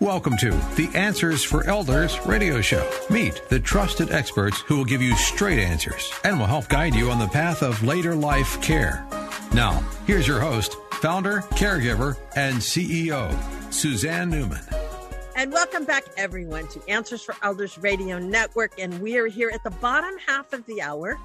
Welcome to the Answers for Elders radio show. Meet the trusted experts who will give you straight answers and will help guide you on the path of later life care. Now, here's your host, founder, caregiver, and CEO, Suzanne Newman. And welcome back, everyone, to Answers for Elders Radio Network. And we are here at the bottom half of the hour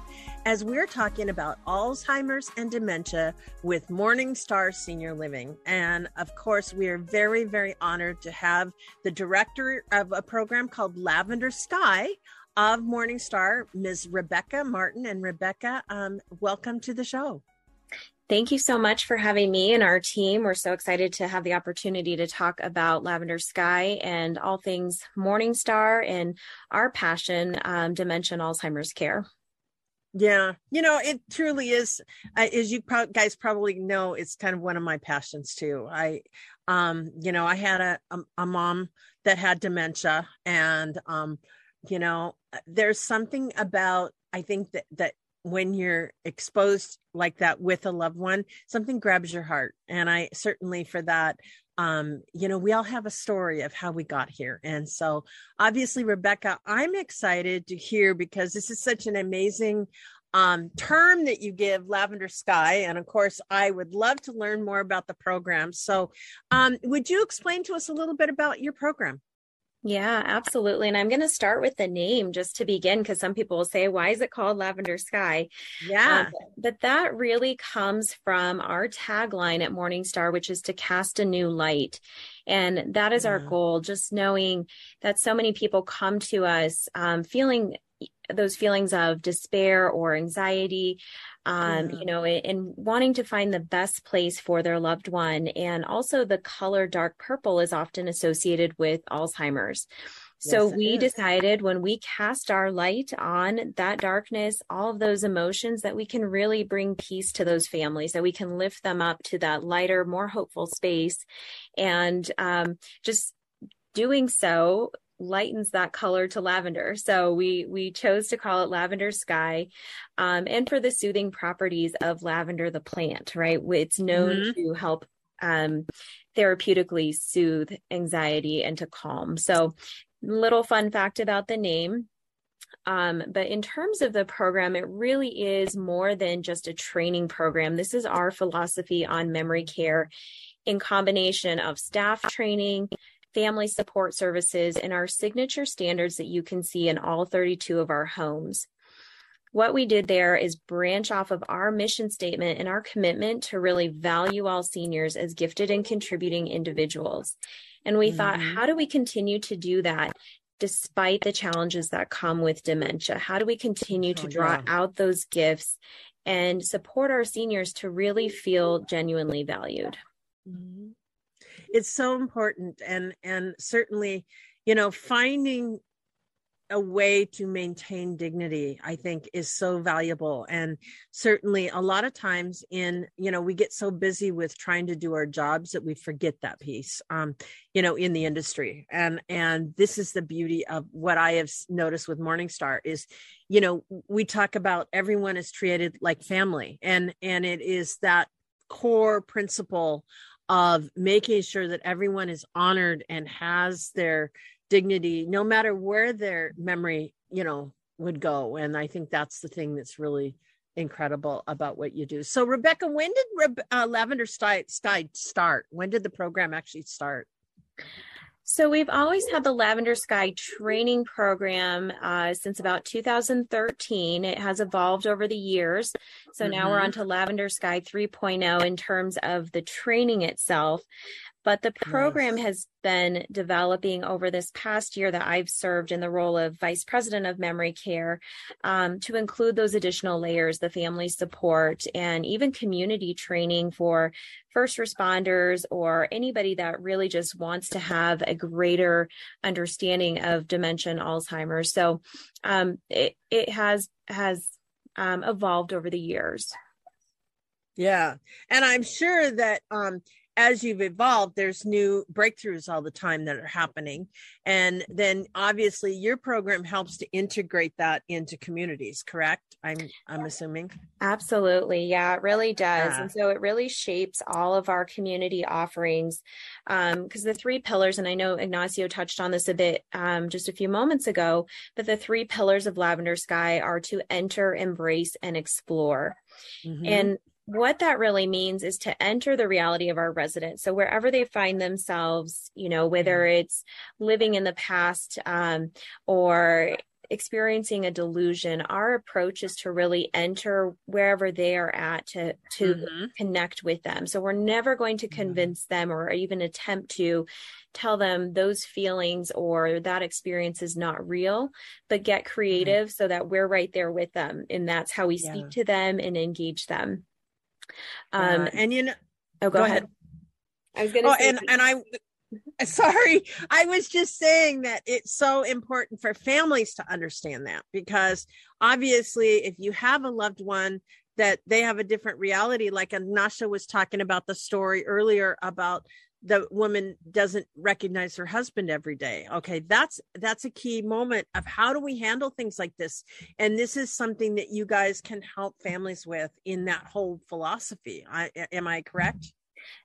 as we're talking about Alzheimer's and dementia with Morningstar Senior Living. And of course, we are very, very honored to have the director of a program called Lavender Sky of Morningstar, Ms. Rebecca Martin. And Rebecca, um, welcome to the show. Thank you so much for having me and our team. We're so excited to have the opportunity to talk about Lavender Sky and all things Morningstar and our passion, um, dementia Alzheimer's care. Yeah, you know, it truly is. Uh, as you pro- guys probably know, it's kind of one of my passions too. I, um, you know, I had a, a, a mom that had dementia, and um, you know, there's something about I think that that when you're exposed like that with a loved one, something grabs your heart, and I certainly for that um, you know, we all have a story of how we got here. And so, obviously, Rebecca, I'm excited to hear because this is such an amazing um, term that you give, Lavender Sky. And of course, I would love to learn more about the program. So, um, would you explain to us a little bit about your program? Yeah, absolutely. And I'm going to start with the name just to begin because some people will say, why is it called Lavender Sky? Yeah. Um, but that really comes from our tagline at Morningstar, which is to cast a new light. And that is yeah. our goal, just knowing that so many people come to us um, feeling those feelings of despair or anxiety um, yeah. you know and wanting to find the best place for their loved one and also the color dark purple is often associated with alzheimer's so yes, we is. decided when we cast our light on that darkness, all of those emotions, that we can really bring peace to those families, that we can lift them up to that lighter, more hopeful space. And um, just doing so lightens that color to lavender. So we we chose to call it lavender sky, um, and for the soothing properties of lavender, the plant. Right, it's known mm-hmm. to help um, therapeutically soothe anxiety and to calm. So, little fun fact about the name. Um, but in terms of the program, it really is more than just a training program. This is our philosophy on memory care in combination of staff training, family support services, and our signature standards that you can see in all 32 of our homes. What we did there is branch off of our mission statement and our commitment to really value all seniors as gifted and contributing individuals. And we mm-hmm. thought, how do we continue to do that despite the challenges that come with dementia? How do we continue to oh, draw yeah. out those gifts and support our seniors to really feel genuinely valued? Mm-hmm it's so important. And and certainly you know finding a way to maintain dignity i think is so valuable. And certainly a lot of times in you know we get so busy with trying to do our jobs that we forget that piece um you know in the industry. And and this is the beauty of what i have noticed with morningstar is you know we talk about everyone is treated like family. And and it is that core principle of making sure that everyone is honored and has their dignity no matter where their memory you know would go. And i think that's the thing that's really incredible about what you do. So rebecca when did uh, lavender sky start? When did the program actually start so we've always had the Lavender Sky training program uh, since about 2013. It has evolved over the years. So mm-hmm. now we're mm-hmm. on to Lavender Sky 3.0 in terms of the training itself. But the program has been developing over this past year that I've served in the role of vice president of memory care um, to include those additional layers, the family support, and even community training for first responders or anybody that really just wants to have a greater understanding of dementia and Alzheimer's. So um, it, it has has um, evolved over the years. Yeah, and I'm sure that um, as you've evolved there's new breakthroughs all the time that are happening. And then obviously your program helps to integrate that into communities correct? I'm i'm assuming. Absolutely. Yeah it really does. Yeah. and so it really shapes all of our community offerings. Because um, the three pillars and i know ignacio touched on this a bit um, just a few moments ago but the three pillars of lavender sky are to enter embrace and explore. Mm-hmm. and what that really means is to enter the reality of our residents. So wherever they find themselves, you know, whether it's living in the past um, or experiencing a delusion our approach is to really enter wherever they are at to to mm-hmm. connect with them so we're never going to mm-hmm. convince mm-hmm. them or even attempt to tell them those feelings or that experience is not real but get mm-hmm. creative mm-hmm. so that we're right there with them and that's how we yeah. speak to them and engage them um, uh, and you know, oh, go, go ahead. ahead. I was going to oh, and, and I, sorry, I was just saying that it's so important for families to understand that because obviously, if you have a loved one that they have a different reality, like Anasha was talking about the story earlier about the woman doesn't recognize her husband every day. Okay that's that's a key moment of how do we handle things like this? And this is something that you guys can help families with in that whole philosophy. I, am i correct?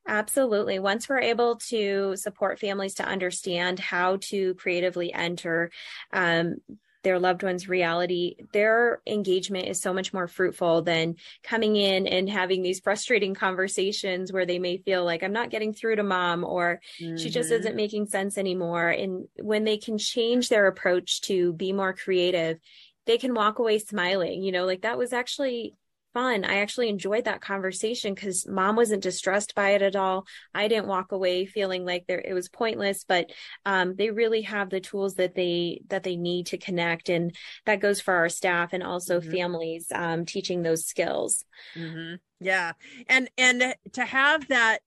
Absolutely. Once we're able to support families to understand how to creatively enter um, their loved one's reality, their engagement is so much more fruitful than coming in and having these frustrating conversations where they may feel like I'm not getting through to mom or mm-hmm. she just mm-hmm. isn't making sense anymore. And when they can change their approach to be more creative, they can walk away smiling, you know, like that was actually fun. I actually enjoyed that conversation because mom wasn't distressed by it at all. I didn't walk away feeling like there it was pointless, but um, they really have the tools that they that they need to connect, and that goes for our staff and also mm-hmm. families um, teaching those skills. Mm-hmm. Yeah, and and to have that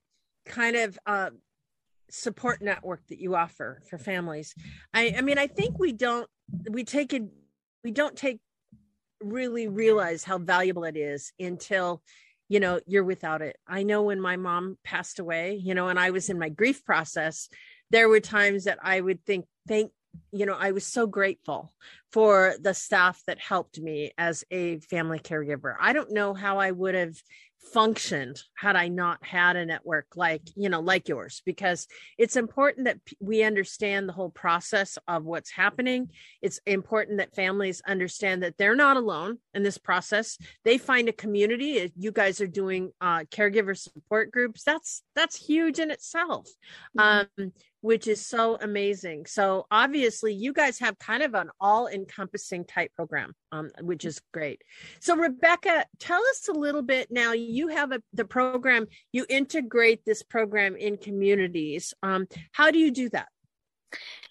kind of uh, support network that you offer for families, I I mean I think we don't we take it we don't take really realize how valuable it is until you know you're without it. I know when my mom passed away you know and i was in my grief process there were times that i would think thank you know i was so grateful for the staff that helped me as a family caregiver i don't know how i would have functioned had I not had a network like, you know, like yours, because it's important that we understand the whole process of what's happening. It's important that families understand that they're not alone in this process. They find a community. You guys are doing uh, caregiver support groups. That's that's huge in itself. Mm-hmm. Um, which is so amazing. So obviously, you guys have kind of an all-encompassing type program, um, which is great. So Rebecca, tell us a little bit now. You have a, the program. You integrate this program in communities. Um, how do you do that?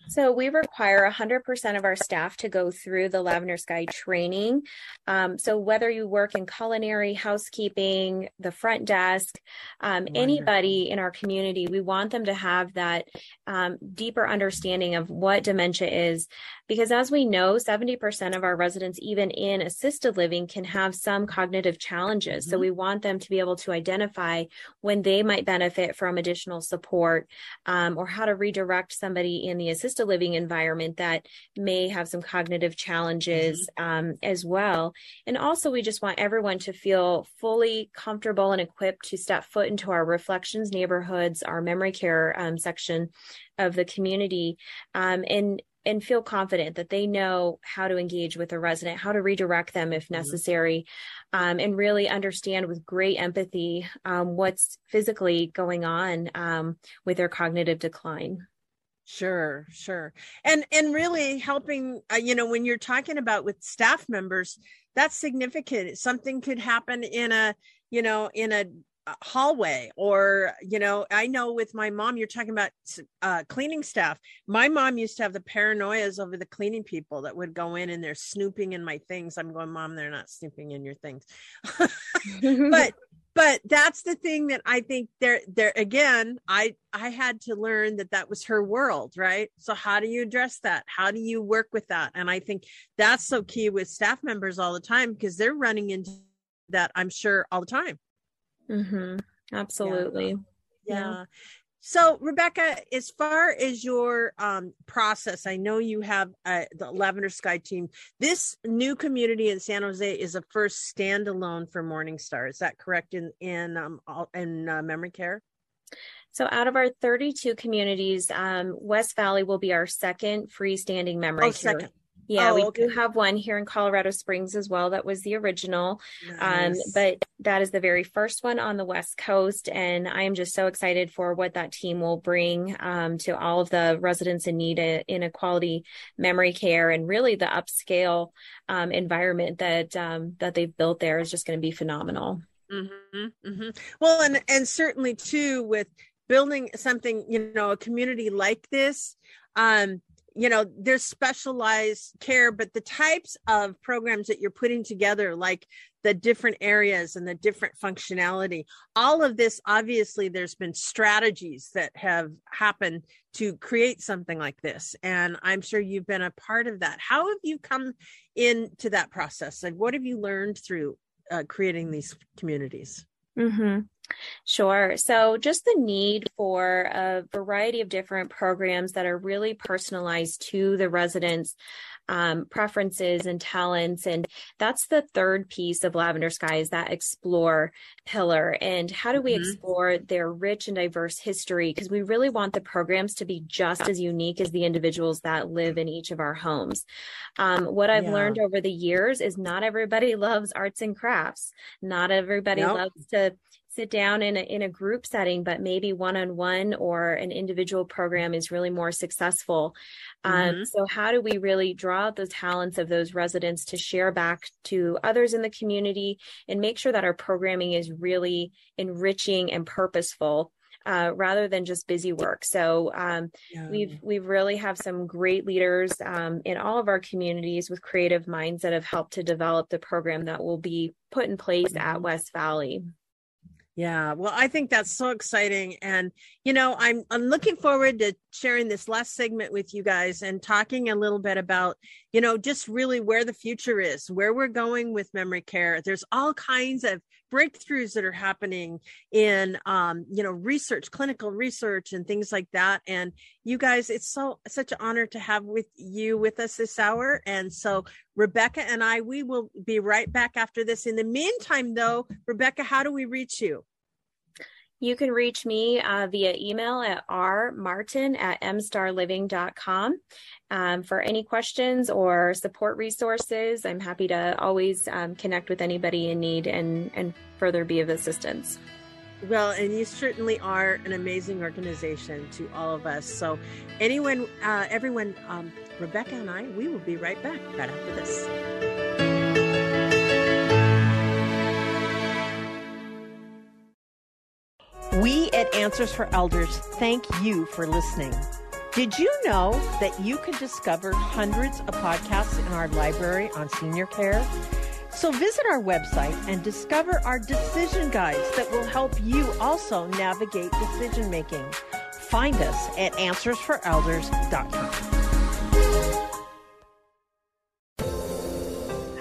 So we require 100% of our staff to go through the Lavender Sky training. Um, so whether you work in culinary, housekeeping, the front desk, um, anybody in our community, we want them to have that um, deeper understanding of what dementia is. Because as we know, 70% of our residents, even in assisted living, can have some cognitive challenges. Mm-hmm. So we want them to be able to identify when they might benefit from additional support um, or how to redirect somebody in the assisted assisted living environment that may have some cognitive challenges mm-hmm. um, as well. And also, we just want everyone to feel fully comfortable and equipped to step foot into our reflections neighborhoods, our memory care um, section of the community, um, and and feel confident that they know how to engage with a resident, how to redirect them if mm-hmm. necessary, um, and really understand with great empathy um, what's physically going on um, with their cognitive decline. Sure, sure. And and really helping uh, you know when you're talking about with staff members that's significant. Something could happen in a you know in a hallway or you know i know with my mom you're talking about uh, cleaning staff my mom used to have the paranoias over the cleaning people that would go in and they're snooping in my things i'm going mom they're not snooping in your things but but that's the thing that i think there there again i i had to learn that that was her world right so how do you address that how do you work with that and i think that's so key with staff members all the time because they're running into that i'm sure all the time mm-hmm. absolutely Yeah. You know? So, Rebecca, as far as your um, process, I know you have uh, the Lavender Sky team. This new community in San Jose is a first standalone for Morningstar. Is that correct? In in um, in uh, memory care. So, out of our 32 communities, um, West Valley will be our second freestanding memory oh, care. Second. Yeah, oh, we okay. do have one here in Colorado Springs as well. That was the original. Um, nice. Um, but that is the very first one on the West Coast. And I am just so excited for what that team will bring um, to all of the residents in need in a quality memory care and really the upscale um, environment that um, that they've built there is just going to be phenomenal. Mm-hmm, mm-hmm. Well, and and certainly too with building something, you know, a community like this. Um, you know there's specialized care but the types of programs that you're putting together like the different areas and the different functionality all of this obviously there's been strategies that have happened to create something like this and i'm sure you've been a part of that. How have you come into that process? And what have you learned through uh, creating these communities? Mm-hmm. Sure. So, just the need for a variety of different programs that are really personalized to the residents' um, preferences and talents. And that's the third piece of Lavender Sky is that explore pillar. And how do we mm-hmm. explore their rich and diverse history? Because we really want the programs to be just as unique as the individuals that live in each of our homes. Um, what I've yeah. learned over the years is not everybody loves arts and crafts. Not everybody nope. loves to sit down in a, in a group setting, but maybe one on one or an individual program is really more successful. Um, mm-hmm. Um, so, how do we really draw out those talents of those residents to share back to others in the community and make sure that our programming is really enriching and purposeful? Uh, rather than just busy work. So um, yeah. we've we've really have some great leaders um, in all of our communities with creative minds that have helped to develop the program that will be put in place at West Valley. Yeah, well, I think that's so exciting, and you know, I'm I'm looking forward to sharing this last segment with you guys and talking a little bit about, you know, just really where the future is, where we're going with memory care. There's all kinds of breakthroughs that are happening in, um, you know, research, clinical research, and things like that. And you guys, it's so such an honor to have with you with us this hour. And so, Rebecca and I, we will be right back after this. In the meantime, though, Rebecca, how do we reach you? You can reach me uh, via email at rmartin at mstarliving.com. Um, for any questions or support resources, I'm happy to always um, connect with anybody in need and, and further be of assistance. Well, and you certainly are an amazing organization to all of us. So, anyone, uh, everyone, um, Rebecca and I, we will be right back right after this. We at Answers for Elders thank you for listening. Did you know that you can discover hundreds of podcasts in our library on senior care? So visit our website and discover our decision guides that will help you also navigate decision making. Find us at answersforelders.com.